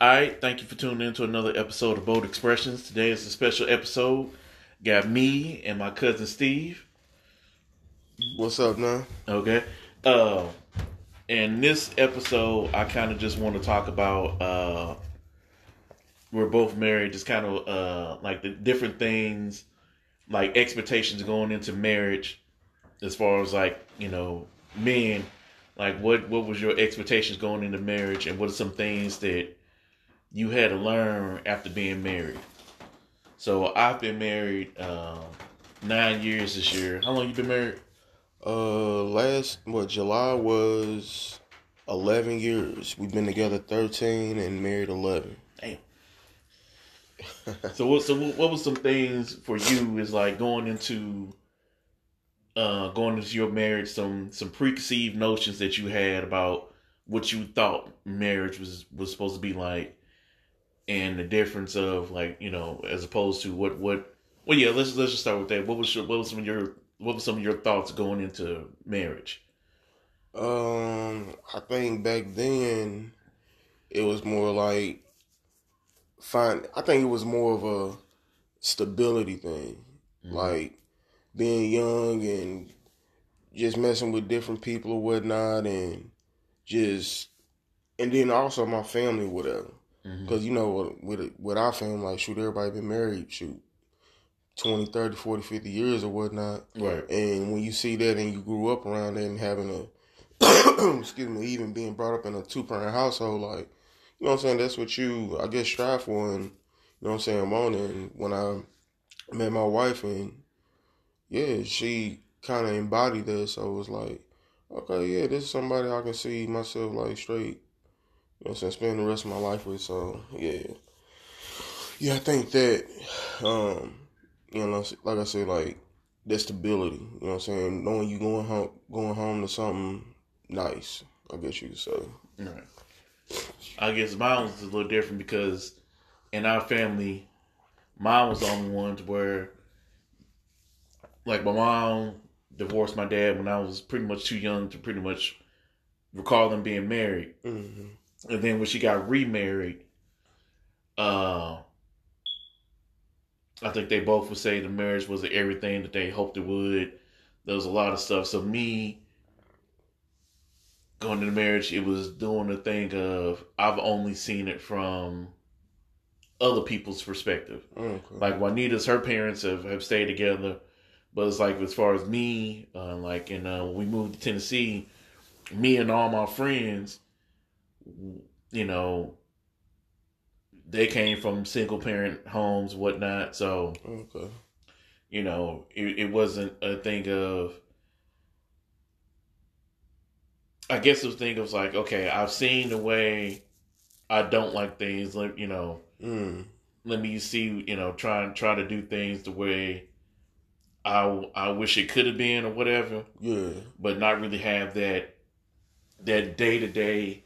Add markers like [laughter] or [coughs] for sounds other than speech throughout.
All right, thank you for tuning in to another episode of Bold Expressions. Today is a special episode. Got me and my cousin Steve. What's up, man? Okay. Uh, in this episode, I kind of just want to talk about. Uh, we're both married, just kind of uh, like the different things, like expectations going into marriage, as far as like you know, men. Like what what was your expectations going into marriage, and what are some things that you had to learn after being married? So I've been married um, nine years this year. How long you been married? Uh, last what July was eleven years. We've been together thirteen and married eleven. Damn. [laughs] so what? So what was some things for you? Is like going into, uh, going into your marriage. Some some preconceived notions that you had about what you thought marriage was was supposed to be like, and the difference of like you know as opposed to what what. Well, yeah. Let's let's just start with that. What was your what was some of your what were some of your thoughts going into marriage? Um, I think back then it was more like fine. I think it was more of a stability thing, mm-hmm. like being young and just messing with different people or whatnot, and just and then also my family, whatever. Because mm-hmm. you know, with with our family, like shoot, everybody been married, shoot, 20, 30, 40, 50 years or whatnot. Right. And when you see that and you grew up around that and having a, [coughs] excuse me, even being brought up in a two parent household, like, you know what I'm saying? That's what you, I guess, strive for. And, you know what I'm saying? I'm on it. And when I met my wife and, yeah, she kind of embodied that. So it was like, okay, yeah, this is somebody I can see myself like straight, you know what I'm saying, spend the rest of my life with. So, yeah. Yeah, I think that, um, you know, like I said, like that stability. You know what I'm saying? Knowing you going home, going home to something nice. I guess you could say. Right. I guess mine was a little different because in our family, mine was the only ones where, like, my mom divorced my dad when I was pretty much too young to pretty much recall them being married. Mm-hmm. And then when she got remarried, uh, I think they both would say the marriage was everything that they hoped it would. There was a lot of stuff. So me going to the marriage, it was doing the thing of I've only seen it from other people's perspective. Okay. Like Juanita's, her parents have, have stayed together, but it's like as far as me, uh, like in uh, when we moved to Tennessee, me and all my friends, you know, they came from single parent homes, whatnot. So, okay. you know, it, it wasn't a thing of. I guess it was thing of like, okay, I've seen the way I don't like things. Like, you know, mm. let me see. You know, try and try to do things the way I I wish it could have been or whatever. Yeah, but not really have that that day to day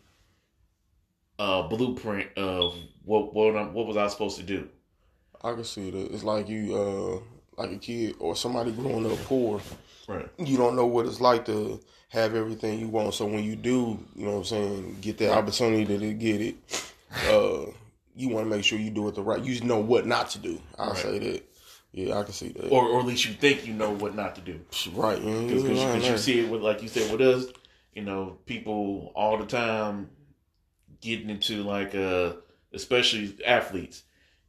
uh blueprint of what what what was I supposed to do? I can see that. It's like you uh like a kid or somebody growing up poor. Right. You don't know what it's like to have everything you want. So when you do, you know what I'm saying, get that right. opportunity to get it, uh, you want to make sure you do it the right. You know what not to do. I'll right. say that. Yeah, I can see that. Or, or at least you think you know what not to do. Right. Because you, you see it with, like you said, with us, you know, people all the time getting into like uh especially athletes.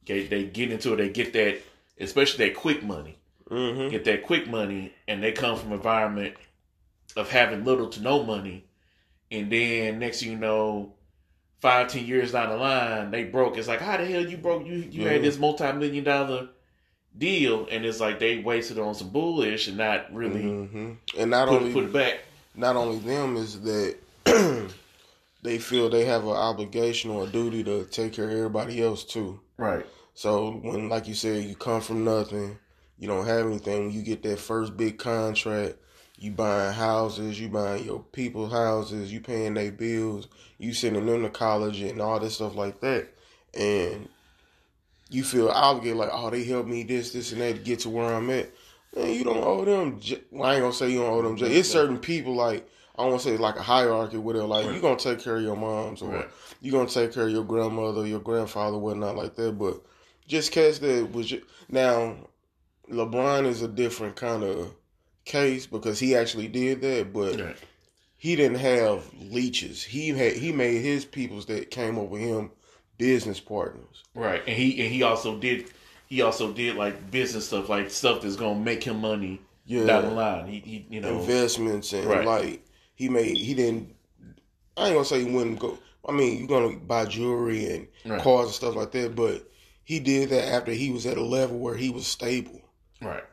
Okay, they get into it, they get that, especially that quick money. Mm-hmm. Get that quick money, and they come from environment of having little to no money, and then next thing you know, five ten years down the line, they broke. It's like, how the hell you broke? You you mm-hmm. had this multi million dollar deal, and it's like they wasted on some bullish and not really mm-hmm. and not put, only put it back. Not only them is that [clears throat] they feel they have an obligation or a duty to take care of everybody else too. Right. So when, like you said, you come from nothing, you don't have anything. When you get that first big contract, you buying houses, you buying your people houses, you paying their bills, you sending them to college and all this stuff like that, and you feel obligated, like, oh, they helped me this, this, and that to get to where I'm at. Man, you don't owe them. Well, I ain't gonna say you don't owe them. J- It's certain people like I don't want to say like a hierarchy where they're like, Right. you're gonna take care of your moms or Right. you're gonna take care of your grandmother, your grandfather, whatnot like that. But just cats that was ju- now LeBron is a different kind of case because he actually did that, but Right. he didn't have leeches. He had he made his peoples that came over him business partners. Right, and he and he also did he also did like business stuff, like stuff that's gonna make him money Yeah. down the line. He he you know investments and Right. like he made he didn't I ain't gonna say he wouldn't go I mean you're gonna buy jewelry and Right. cars and stuff like that, but he did that after he was at a level where he was stable. right.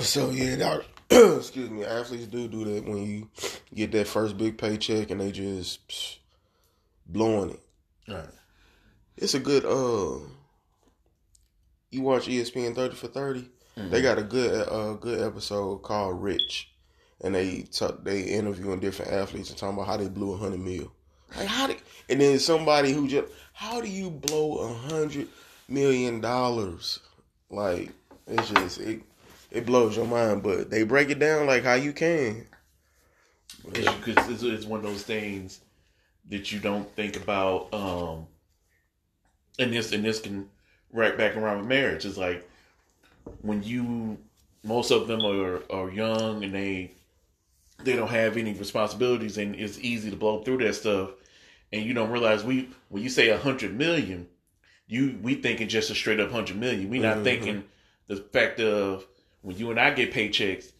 So yeah, that, [clears throat] excuse me, athletes do do that when you get that first big paycheck and they just psh, blowing it. Right. It's a good uh you watch ESPN 30 for 30? They got a good uh good episode called Rich. And they talk, they interviewing different athletes and talking about how they blew a hundred mil. Like how did and then somebody who just how do you blow a hundred million dollars? Like it's just it it blows your mind, but they break it down like how you can. because it's, it's one of those things that you don't think about. Um, and this and this can right back around with marriage. It's like when you most of them are are young and they they don't have any responsibilities and it's easy to blow through that stuff and you don't realize we when you say a hundred million you we thinking just a straight up hundred million we not Mhm. thinking the fact of when you and i get paychecks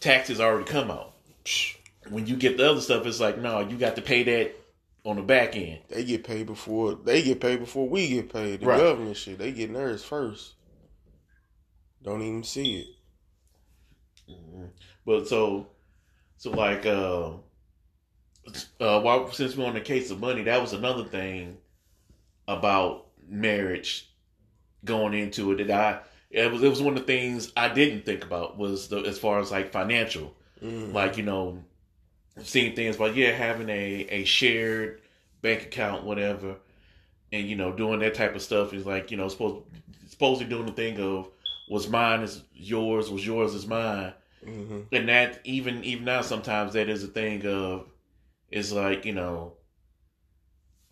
taxes already come out when you get the other stuff, it's like, no, you got to pay that on the back end. They get paid before they get paid before we get paid. The Right. government shit, they get theirs first. Don't even see it. But so, so like, uh, uh, while since we're on the case of money, that was another thing about marriage going into it that I it was it was one of the things I didn't think about was the as far as like financial, Mm. like you know, seeing things like yeah, having a a shared bank account, whatever, and you know, doing that type of stuff is like you know supposed supposedly doing the thing of was mine is yours, was yours is mine, hmm and that even even now sometimes that is a thing of it's like you know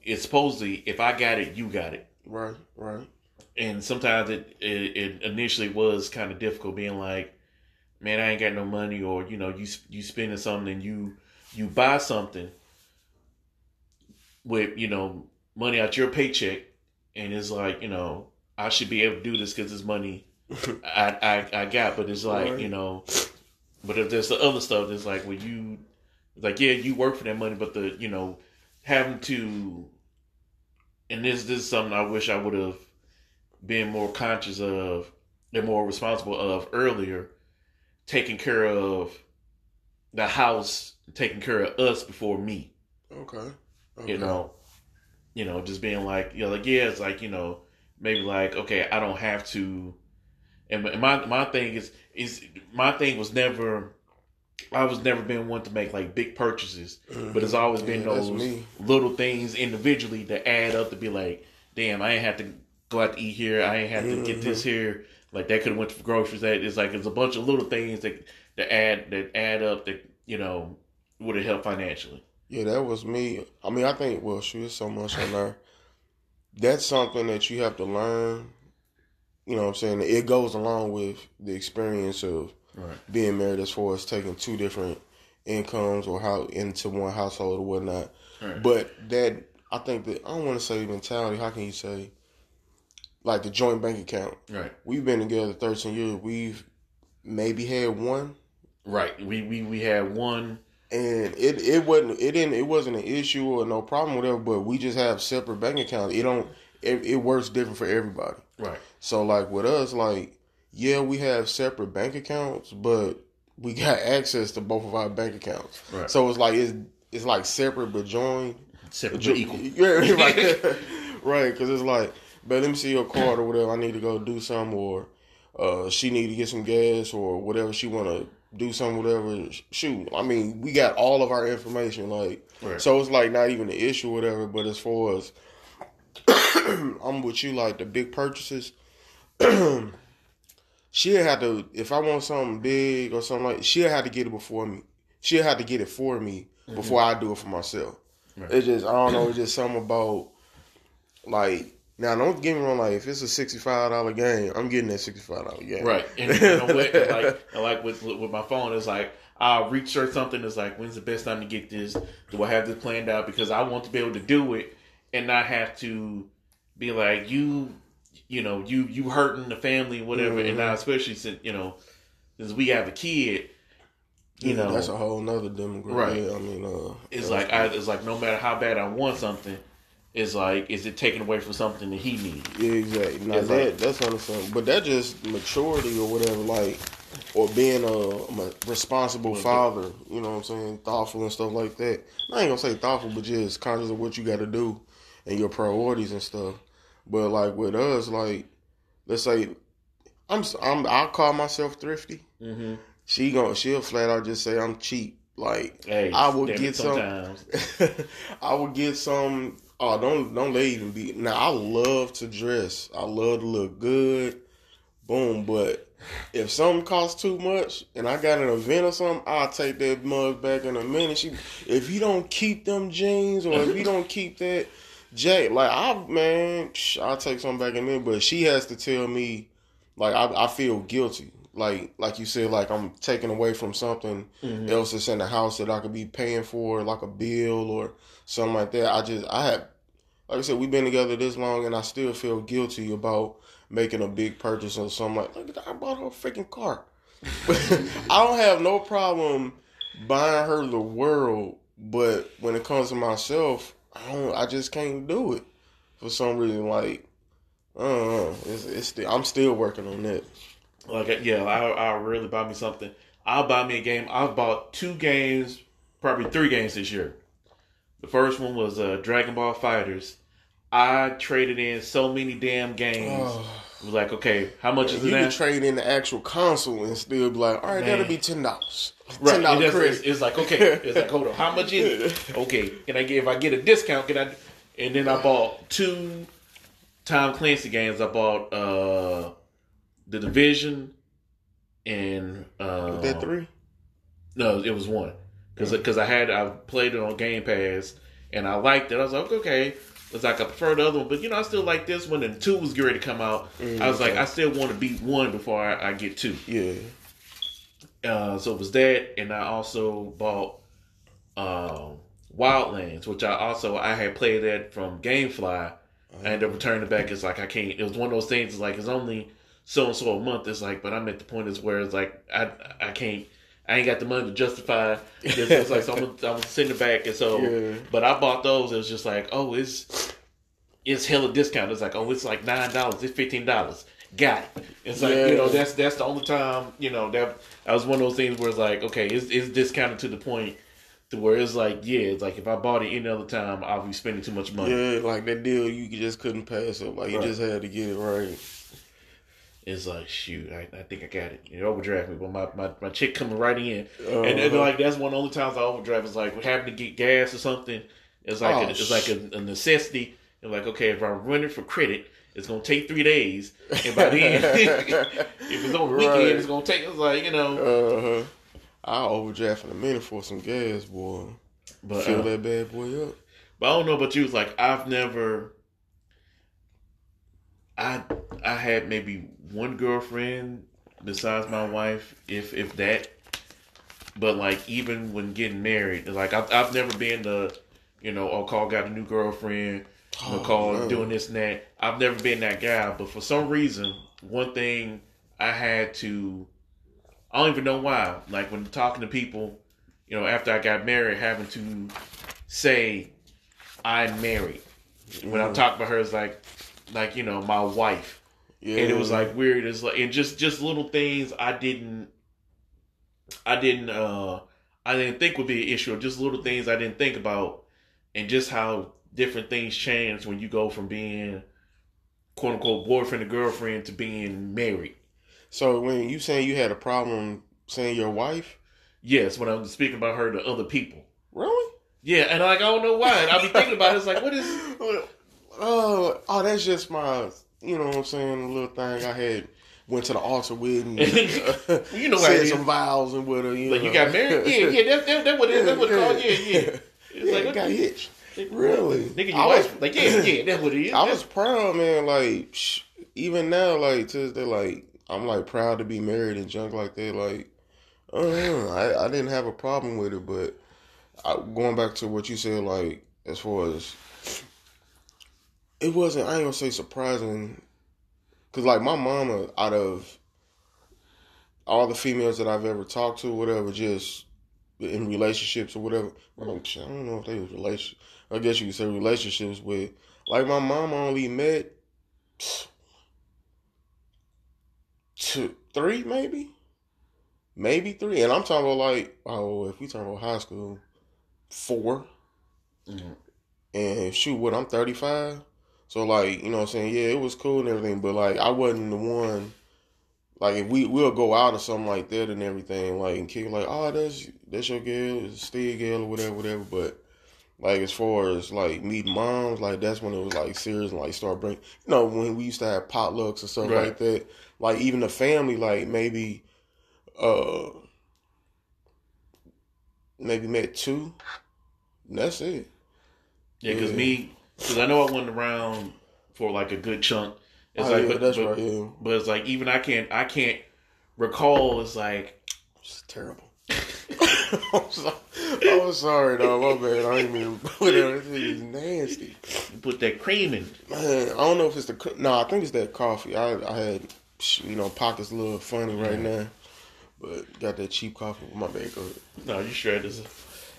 it's supposedly if I got it, you got it, Right, right. and sometimes it it, it initially was kind of difficult being like, man, I ain't got no money, or you know you you spending something and you you buy something with you know money out your paycheck, and it's like you know I should be able to do this because it's money [laughs] I, I I got, but it's like Right. you know, but if there's the other stuff that's like when you, like yeah, you work for that money, but the you know having to, and this this is something I wish I would have been more conscious of and more responsible of earlier, taking care of the house, taking care of us before me Okay. okay. you know you know just being like you know like yeah it's like you know maybe like okay i don't have to and my- my thing is is my thing was never i was never been one to make like big purchases but it's always been Yeah, those me. little things individually that add up to be like damn i ain't have to go out to eat here i ain't have to get this Mm-hmm. here like that could have went to groceries That is like it's a bunch of little things that that add that add up that you know would have helped financially Yeah, that was me. I mean, I think well, shoot, it's so much on there. That's something that you have to learn. You know what I'm saying? It goes along with the experience of right being married as far as taking two different incomes or how into one household or whatnot. Right. But that I think that I don't want to say mentality. How can you say like the joint bank account? right We've been together 13 years. We've maybe had one, Right. We we we had one. and it it wasn't it didn't it wasn't an issue or no problem whatever. But we just have separate bank accounts. It don't it, it works different for everybody. Right. So like with us, like yeah, we have separate bank accounts, but we got [laughs] access to both of our bank accounts. Right. So it's like it's it's like separate but joined. Separate but equal. [laughs] Yeah, right. [laughs] right, because it's like, but let me see your card or whatever. I need to go do something, or uh, she need to get some gas or whatever she want to do some whatever. Shoot, I mean, we got all of our information, like, Right. so it's like not even an issue, whatever. But as far as [coughs] I'm with you, like the big purchases. [clears throat] she'll have to if I want something big or something like she'll have to get it before me. She'll have to get it for me mm-hmm. before I do it for myself. Right. It's just I don't know. It's just something about like now. Don't get me wrong. Like if it's a sixty five dollar game, I'm getting that sixty five dollar game. Right. And you know what? And like, and like with with my phone, it's like I'll research something. It's like, when's the best time to get this? Do I have this planned out? Because I want to be able to do it and not have to be like you, you know, you you hurting the family, whatever. And now, especially since you know, since we have a kid, you Yeah, know, that's a whole nother demographic. Right. Yeah, I mean, uh, it's like I, it's like no matter how bad I want something, it's like is it taken away from something that he needs? Yeah, exactly. Now It's that like- that's understandable, but that just maturity or whatever, like, or being a, a responsible father. You know what I'm saying? Thoughtful and stuff like that. I ain't gonna say thoughtful, but just conscious of what you got to do and your priorities and stuff. But like with us, like, let's say, I'm I'm I'll call myself thrifty. Mm-hmm. She gon' she'll flat out just say I'm cheap. Like Hey, I will get some. [laughs] I would get some. Oh, don't don't they even be now? I love to dress. I love to look good. Boom, but if something costs too much and I got an event or something, I'll take that mug back in a minute. She, if you don't keep them jeans or if you don't keep that Jay, like I man, sh- I'll take something back in minute. But she has to tell me, like I, I feel guilty. Like like you said, like I'm taking away from something Mhm. else that's in the house that I could be paying for, like a bill or something like that. I just I have, like I said, we've been together this long, and I still feel guilty about making a big purchase or something like. Look, I bought her a freaking car. [laughs] I don't have no problem buying her the world, but when it comes to myself, I don't. I just can't do it for some reason. Like, I don't know. It's, it's still, I'm still working on that. Like, yeah, I I really buy me something. I'll buy me a game. I've bought two games, probably three games this year. The first one was uh, Dragon Ball Fighters. I traded in so many damn games. Was [sighs] like, okay, how much is you it can trade in the actual console and still be like, all right, that'll be ten dollars. Right, Ten dollar that's- it's, it's like okay, it's like hold on, how much is it? [laughs] Okay, can I get if I get a discount? Can I? And then I bought two Tom Clancy games. I bought uh the Division and uh, that three. No, it was one because I had I played it on Game Pass and I liked it. I was like, okay, it's like I prefer the other one, but you know I still like this one. And two was getting ready to come out. I was like. I still want to beat one before I, I get two. Yeah. Uh, so it was that, and I also bought um, Wildlands, which I also I had played that from GameFly. I ended up returning it back. It's like I can't. It was one of those things. It's like it's only so and so a month. It's like, but I'm at the point is where it's like I I can't. I ain't got the money to justify. This. It's like so I'm, gonna- I'm sending it back, and so. Yeah. But I bought those. It was just like, oh, it's it's hella discount. It's like, oh, it's like nine dollars. It's fifteen dollars. Got it. It's like you know that's that's the only time you know that that was one of those things where it's like, okay, it's, it's discounted to the point to where it's like, yeah, it's like if I bought it any other time, I'll be spending too much money. Yeah, like that deal you just couldn't pass up. Like you just had to get it right. It's like, shoot, I, I think I got it. You overdraft me, but my, my, my chick coming right in, and, and Uh-huh. like that's one of the only times I overdraft is like having to get gas or something. It's like Oh, a, it's like a, a necessity. And like, okay, if I run it for credit, it's gonna take three days, and by then, [laughs] if it's on the weekend, Right. it's gonna take. It's like you know, Uh huh. I'll overdraft in a minute for some gas, boy. but Fill uh, that bad boy up. But I don't know about you. It's like I've never. I I had maybe one girlfriend besides my wife, if if that. But like even when getting married, like I've I've never been the, you know, oh, Carl got a new girlfriend, Oh, Carl man. doing this and that. I've never been that guy. But for some reason, one thing I had to. I don't even know why. Like when talking to people, you know, after I got married, having to say I'm married. When I'm mm. talking about her, it's like, like you know, my wife, Yeah. and it was like weird. It's like, and just just little things I didn't, I didn't, uh I didn't think would be an issue. Or just little things I didn't think about, and just how different things change when you go from being, quote unquote, boyfriend or girlfriend to being married. So when you saying you had a problem saying your wife, Yes, when I'm speaking about her to other people. really? Yeah, and like I don't know why. And I'll be thinking about it. It's like, what is? [laughs] Oh, oh, that's just my, you know what I'm saying, little thing I had went to the altar with [laughs] and uh, You know said some vows and with uh, her. You Like know. you got married? Yeah, yeah. That's that, that what it, that's what it's called. Yeah, yeah. It's Yeah, like what got hitched. Really? Nigga, I you was, like yeah, yeah. That's what it is. I was proud, man. Like sh- even now, like to this day, like I'm like proud to be married and junk like that. Like I. I, I didn't have a problem with it, but I, going back to what you said, like as far as it wasn't. I ain't gonna say surprising, cause like my mama, out of all the females that I've ever talked to, whatever, just in relationships or whatever. I don't, I don't know if they was relationships. I guess you could say relationships with. Like my mom only met two, three, maybe, maybe three, and I'm talking about like oh, if we talking about high school, 4 Mhm. and shoot, what I'm 35, so like you know what I'm saying, yeah, it was cool and everything, but like I wasn't the one. Like if we we'll go out or something like that and everything, like and kick like, oh that's that's your girl, it's Steve girl or whatever, whatever. But like as far as like meeting moms, like that's when it was like serious and like start bring you know, when we used to have potlucks or stuff Right. like that. Like even the family, like maybe uh maybe met two. And that's it. Yeah, because Yeah. me, because I know I went around for like a good chunk. It's Oh, like, yeah, but, that's but, right, yeah. but it's like even I can't, I can't recall. It's like It's terrible. [laughs] I'm, sorry. I'm sorry, dog. My bad. I ain't mean to put it. It's nasty. you put that cream in. Man, I don't know if it's the no. I think it's that coffee. I I had you know pockets a little funny right now, but got that cheap coffee. My bad. Go ahead. No, you sure this is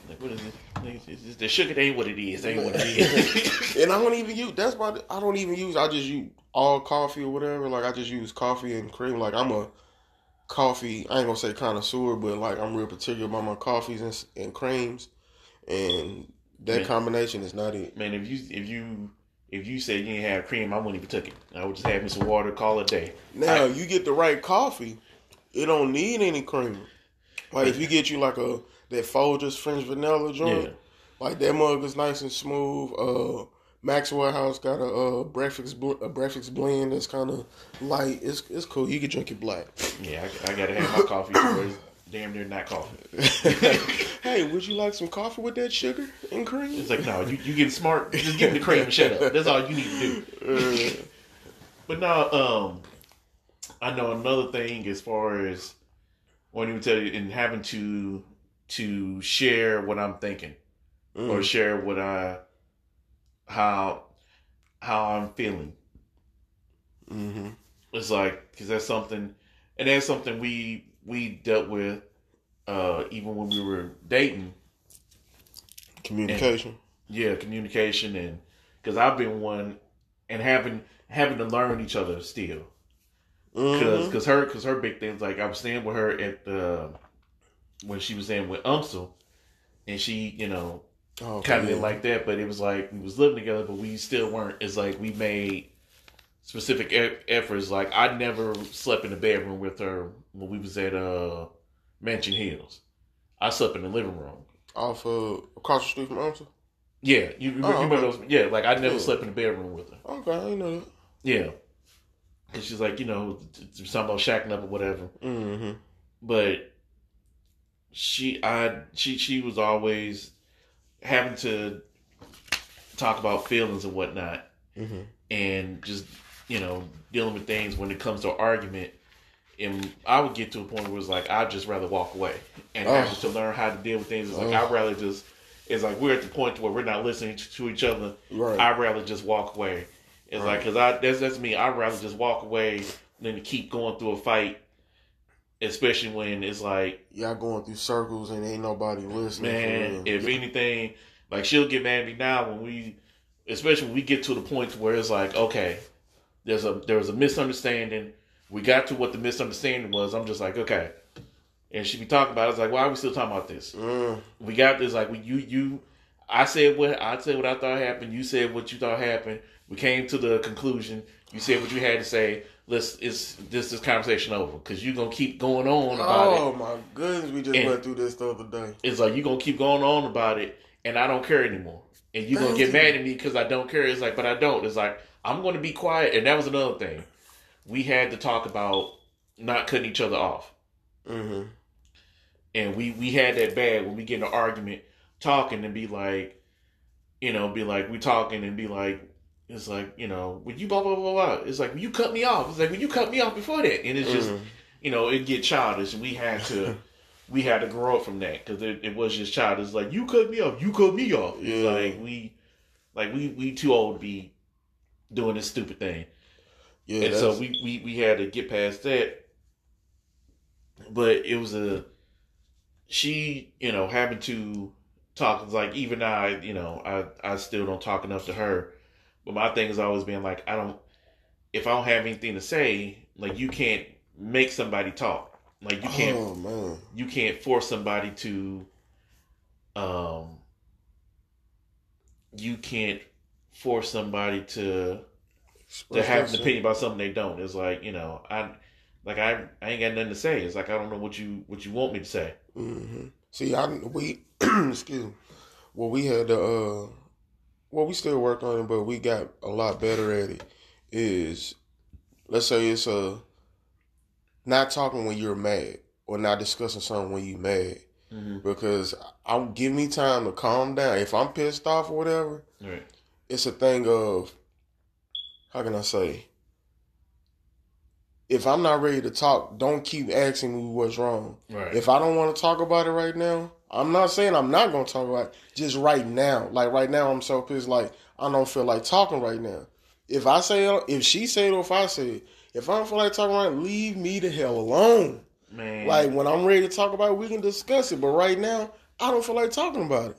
like what is it? The sugar ain't what it is. Ain't what it [laughs] is. [laughs] And I don't even use. That's why I don't even use. I just use all coffee or whatever. Like I just use coffee and cream. Like I'm a coffee. I ain't gonna say connoisseur, but like I'm real particular about my coffees and, and creams, and that Man. combination is not it. Man, if you if you if you said you didn't have cream, I wouldn't even took it. I would just have me some water, call it a day. Now I- you get the right coffee, it don't need any cream. Like if you get you like a that Folgers French vanilla joint, Yeah. like that mug is nice and smooth. Uh, Maxwell House got a, uh breakfast bl- a breakfast blend that's kind of light. It's it's cool. You can drink it black. Yeah, I, I gotta have my coffee damn near not coffee. [laughs] hey, would you like some coffee with that sugar and cream? It's like no, you you getting smart. Just give me the cream and shut up. That's all you need to do. Uh, But now, um, I know another thing as far as when you tell you and having to to share what I'm thinking or mm, share what I how how I'm feeling. mhm. It's like because that's something, and that's something we we dealt with uh even when we were dating. Communication. Yeah, communication and because I've been one and having having to learn each other still. Cause, Mhm. cause her, cause her big thing's like I was staying with her at the when she was staying with Umsel, and she, you know, Oh, kind of yeah. like that. But it was like we was living together, but we still weren't. It's like we made specific efforts. Like I never slept in the bedroom with her when we was at uh Mansion Hills. I slept in the living room. off uh, across the street from Amstel. Yeah, you, you Oh, remember okay. those? Yeah, like I never Yeah. slept in the bedroom with her. Okay, I know that. Yeah, and she's like, you know, something about shacking up or whatever. Mm-hmm. but she I she she was always having to talk about feelings and whatnot Mm-hmm. and just you know dealing with things when it comes to argument and I would get to a point where it's like I'd just rather walk away and Oh. having to learn how to deal with things. It's like Oh. I'd rather just it's like we're at the point where we're not listening to, to each other. Right. I'd rather just walk away. It's like because I that's that's me. I'd rather just walk away than to keep going through a fight, especially when it's like Y'all going through circles and ain't nobody listening. man, if anything, like she'll get mad at me now when we, especially when we get to the point where it's like, okay, there's a there was a misunderstanding. We got to what the misunderstanding was. I'm just like, okay, and she be talking about. it. It's like, why are we still talking about this? Mm, We got this. Like, we you you, I said what I said what I thought happened. You said what you thought happened. We came to the conclusion. You said what you had to say. Let's it's this this conversation over because you're gonna keep going on about it oh my goodness, we just And- went through this the other day. it's like you're gonna keep going on about it, and I don't care anymore. And you're gonna get you. mad at me because I don't care. It's like, but I don't. It's like I'm gonna be quiet. And that was another thing. We had to talk about not cutting each other off. Mm-hmm. And we we had that bad when we get in an argument, talking and be like, you know, be like we talking and be like, it's like you know, when you blah blah blah blah. It's like when you cut me off. It's like when you cut me off before that, and it's just Mhm. you know it get childish. We had to [laughs] we had to grow up from that because it, it was just childish. It's like you cut me off, you cut me off. It's Yeah. like we like we we too old to be doing this stupid thing. Yeah, and so we, we we had to get past that. But it was a she, you know, having to talk like even I, you know, I I still don't talk enough to her. But my thing has always been like I don't if I don't have anything to say, like you can't make somebody talk. Like you can't Oh man. you can't force somebody to um you can't force somebody to to have an opinion about something they don't. It's like you know, I like I I ain't got nothing to say. It's like I don't know what you what you want me to say. hmm See, I we [clears throat] excuse me. Well, we had to. Uh, well, we still work on it, but we got a lot better at it. Is let's say it's a not talking when you're mad or not discussing something when you're mad Mm-hmm. because I'll give me time to calm down. If I'm pissed off or whatever, Right. it's a thing of how can I say? If I'm not ready to talk, don't keep asking me what's wrong. Right. If I don't want to talk about it right now, I'm not saying I'm not going to talk about it. Just right now, like right now, I'm so pissed. Like I don't feel like talking right now. If I say it, if she say it, or if I say it, if I don't feel like talking right, leave me the hell alone. Man. Like when I'm ready to talk about it, we can discuss it. But right now, I don't feel like talking about it.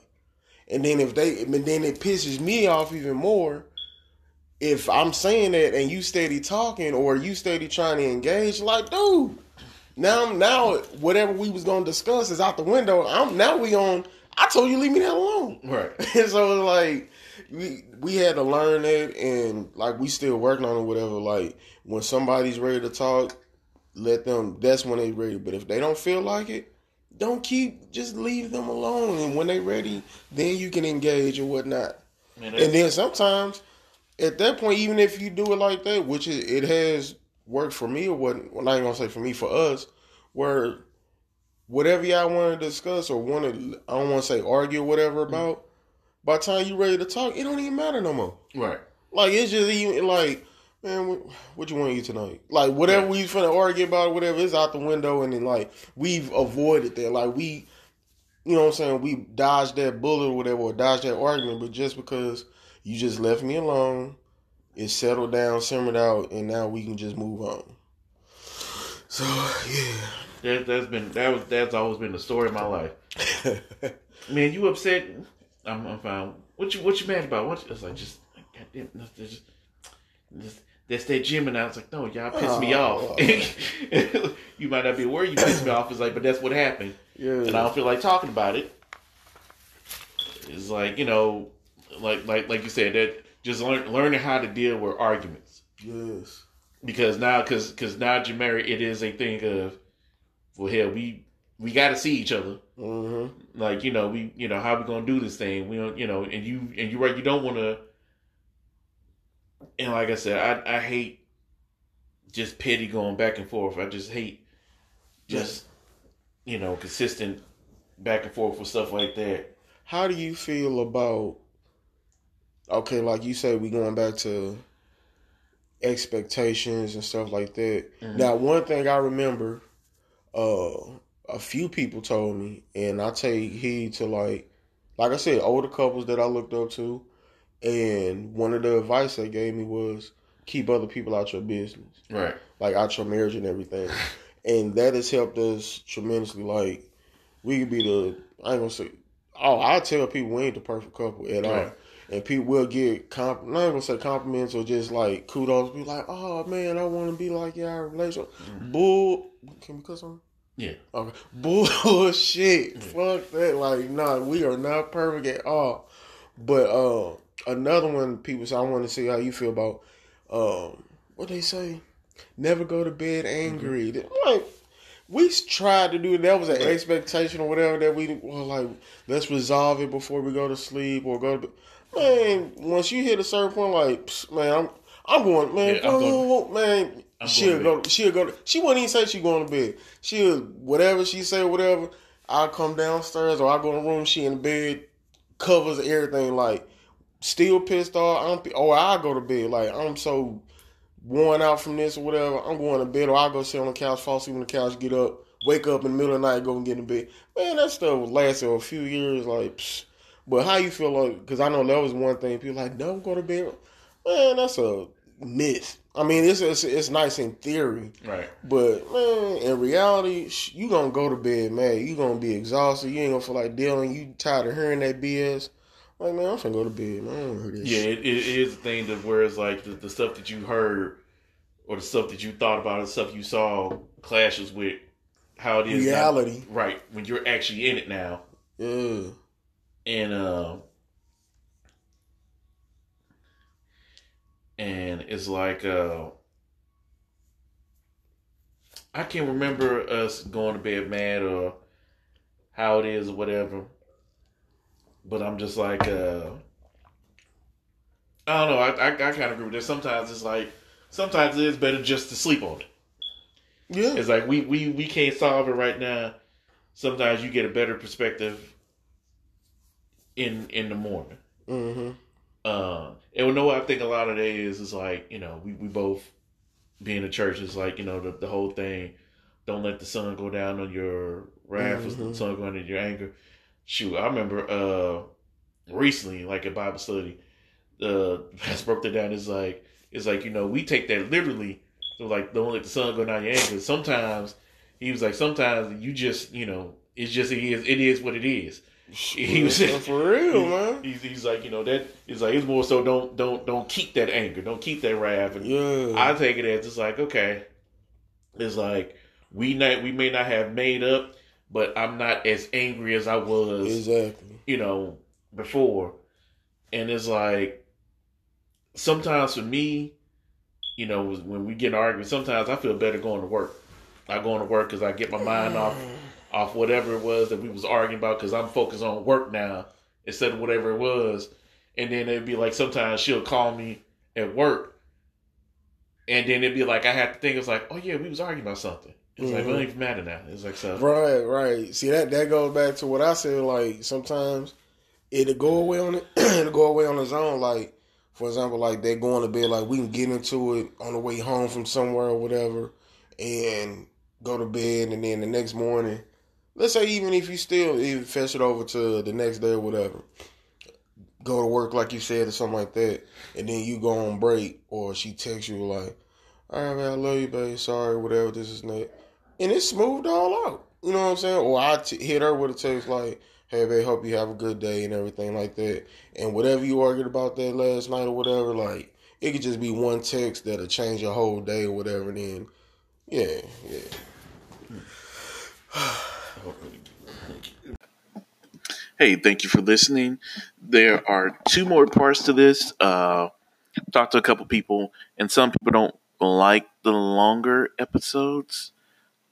And then if they, and then it pisses me off even more. If I'm saying that and you steady talking or you steady trying to engage, like, dude, now now whatever we was gonna discuss is out the window. I'm now we on. I told you leave me that alone. right. [laughs] And so like we we had to learn that, and like we still working on it. Whatever. Like when somebody's ready to talk, let them. That's when they ready. But if they don't feel like it, don't keep. Just leave them alone. And when they ready, then you can engage or whatnot. Man, And then sometimes, at that point, even if you do it like that, which it, it has worked for me or what, well, I ain't gonna say for me, for us, where whatever y'all want to discuss or want to, I don't want to say argue or whatever mm-hmm. about, by the time you ready to talk, it don't even matter no more. right. Like it's just even like, man, what, what you want to eat tonight? Like whatever we finna argue about, whatever is out the window, and then like we've avoided that. Like we, you know what I'm saying? We dodged that bullet or whatever, or dodged that argument, but just because you just left me alone, it settled down, simmered out, and now we can just move on. So yeah. That that's been that was that's always been the story of my life. [laughs] Man, you upset? I'm, I'm fine. What you what you mad about? What it's like just goddamn that's just, just that's that gym and I was like, no, y'all pissed me Oh. off. [laughs] you might not be aware you pissed me off. It's like, but that's what happened, Yeah. and I don't feel like talking about it. It's like you know, like like like you said that just learn, learning how to deal with arguments yes. because now because because now you're married, it is a thing of well, hell, we we got to see each other. Mm-hmm. Like you know, we you know how we gonna do this thing. We don't you know, and you and you right, you don't want to. And like I said, I I hate just petty going back and forth. I just hate just you know consistent back and forth with stuff like that. How do you feel about okay, like you said, we going back to expectations and stuff like that. Mhm. Now, one thing I remember, uh, a few people told me, and I take heed to like, like I said, older couples that I looked up to, and one of the advice they gave me was keep other people out your business Right. like out your marriage and everything. And that has helped us tremendously. Like we could be the I ain't gonna say oh, I tell people we ain't the perfect couple at all. And people will get comp not gonna say compliments or just like kudos, be like, Oh man, I wanna be like your relationship. Bull can we cuss on? Yeah. Okay. [laughs] Bullshit. Fuck that. Like, nah, we are not perfect at all. But uh another one people say I wanna see how you feel about um what they say? Never go to bed angry. Like we tried to do that was an Right. expectation or whatever that we well like let's resolve it before we go to sleep or go to bed. Man, once you hit a certain point, like psst, man, I'm I'm going, man. Yeah, I'm go, man. I'm she'll go. She'll go. She wouldn't even say she going to bed. She'll whatever she say, whatever. I come downstairs or I go in the room. She in the bed, covers everything. Like still pissed off. I'm or I go to bed. Like I'm so worn out from this or whatever. I'm going to bed or I go sit on the couch, fall asleep on the couch, get up, wake up in the middle of the night, go and get in bed. Man, that stuff lasted a few years. Like, psh. But how you feel like? Because I know that was one thing people like don't go to bed. Man, that's a myth. I mean, it's, it's it's nice in theory, Right. but man, in reality, sh- you gonna go to bed, man. You gonna be exhausted. You ain't gonna feel like dealing. You tired of hearing that BS. Like man, I'm finna go to bed, man. I don't hear this Yeah, it, it is a thing that where it's like the, the stuff that you heard or the stuff that you thought about, the stuff you saw clashes with how it is now. Reality. right when you're actually in it now, Yeah. And uh, and it's like uh, I can't remember us going to bed mad or how it is or whatever, but I'm just like uh, I don't know. I I, I kind of agree with that. Sometimes it's like sometimes it is better just to sleep on it. Yeah. It's like we we we can't solve it right now. Sometimes you get a better perspective in in the morning. Mm-hmm. Uh, and we know what I think a lot of that is is like you know we we both being a church is like you know the the whole thing. Don't let the sun go down on your wrath, or the sun go down on your anger. Shoot, I remember uh recently, like a Bible study, the pastor broke that down. It's like it's like you know we take that literally. So like don't let the sun go down your anger. Sometimes he was like sometimes you just you know it's just it is it is what it is. He was for real, man. He's, he's like, you know, that is like it's more so don't don't don't keep that anger, don't keep that wrath. And Yeah. I take it as it's like, okay, it's like we not we may not have made up, but I'm not as angry as I was, exactly. you know, before. And it's like sometimes for me, you know, when we get in arguments, sometimes I feel better going to work. I go to work because I get my mind off mm. Off whatever it was that we was arguing about because I'm focused on work now instead of whatever it was. And then it'd be like sometimes she'll call me at work, and then it'd be like I have to think it's like, oh yeah, we was arguing about something. It's like it don't mm-hmm. even matter now. It's like so. Right, right. See that that goes back to what I said. Like sometimes it'll go away on it. [clears throat] it'll go away on its own. Like for example, like they going to bed. Like we can get into it on the way home from somewhere or whatever, and go to bed. And then the next morning, let's say even if you still even fetch it over to the next day or whatever, go to work like you said or something like that, and then you go on break or she texts you like, "All right, man, I love you, babe. Sorry, whatever. This is that." and it's smoothed all out. You know what I'm saying? Or I t- hit her with a text like, "Hey, babe, hope you have a good day" and everything like that. And whatever you argued about that last night or whatever, like it could just be one text that'll change your whole day or whatever. And then, yeah, yeah. Hey, thank you for listening. There are two more parts to this. Uh, talked to a couple people, and some people don't like the longer episodes.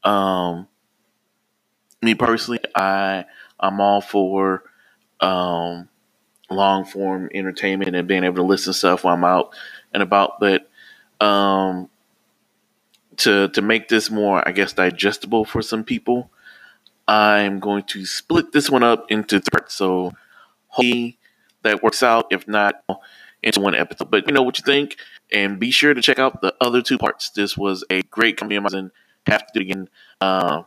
Um, me personally, I I'm all for um, long form entertainment and being able to listen to stuff while I'm out and about. But um, to to make this more, I guess, digestible for some people, I'm going to split this one up into three parts. So hopefully that works out. If not, into one episode. But you know what you think, and be sure to check out the other two parts. This was a great comedy. of. Have to do it again. Uh.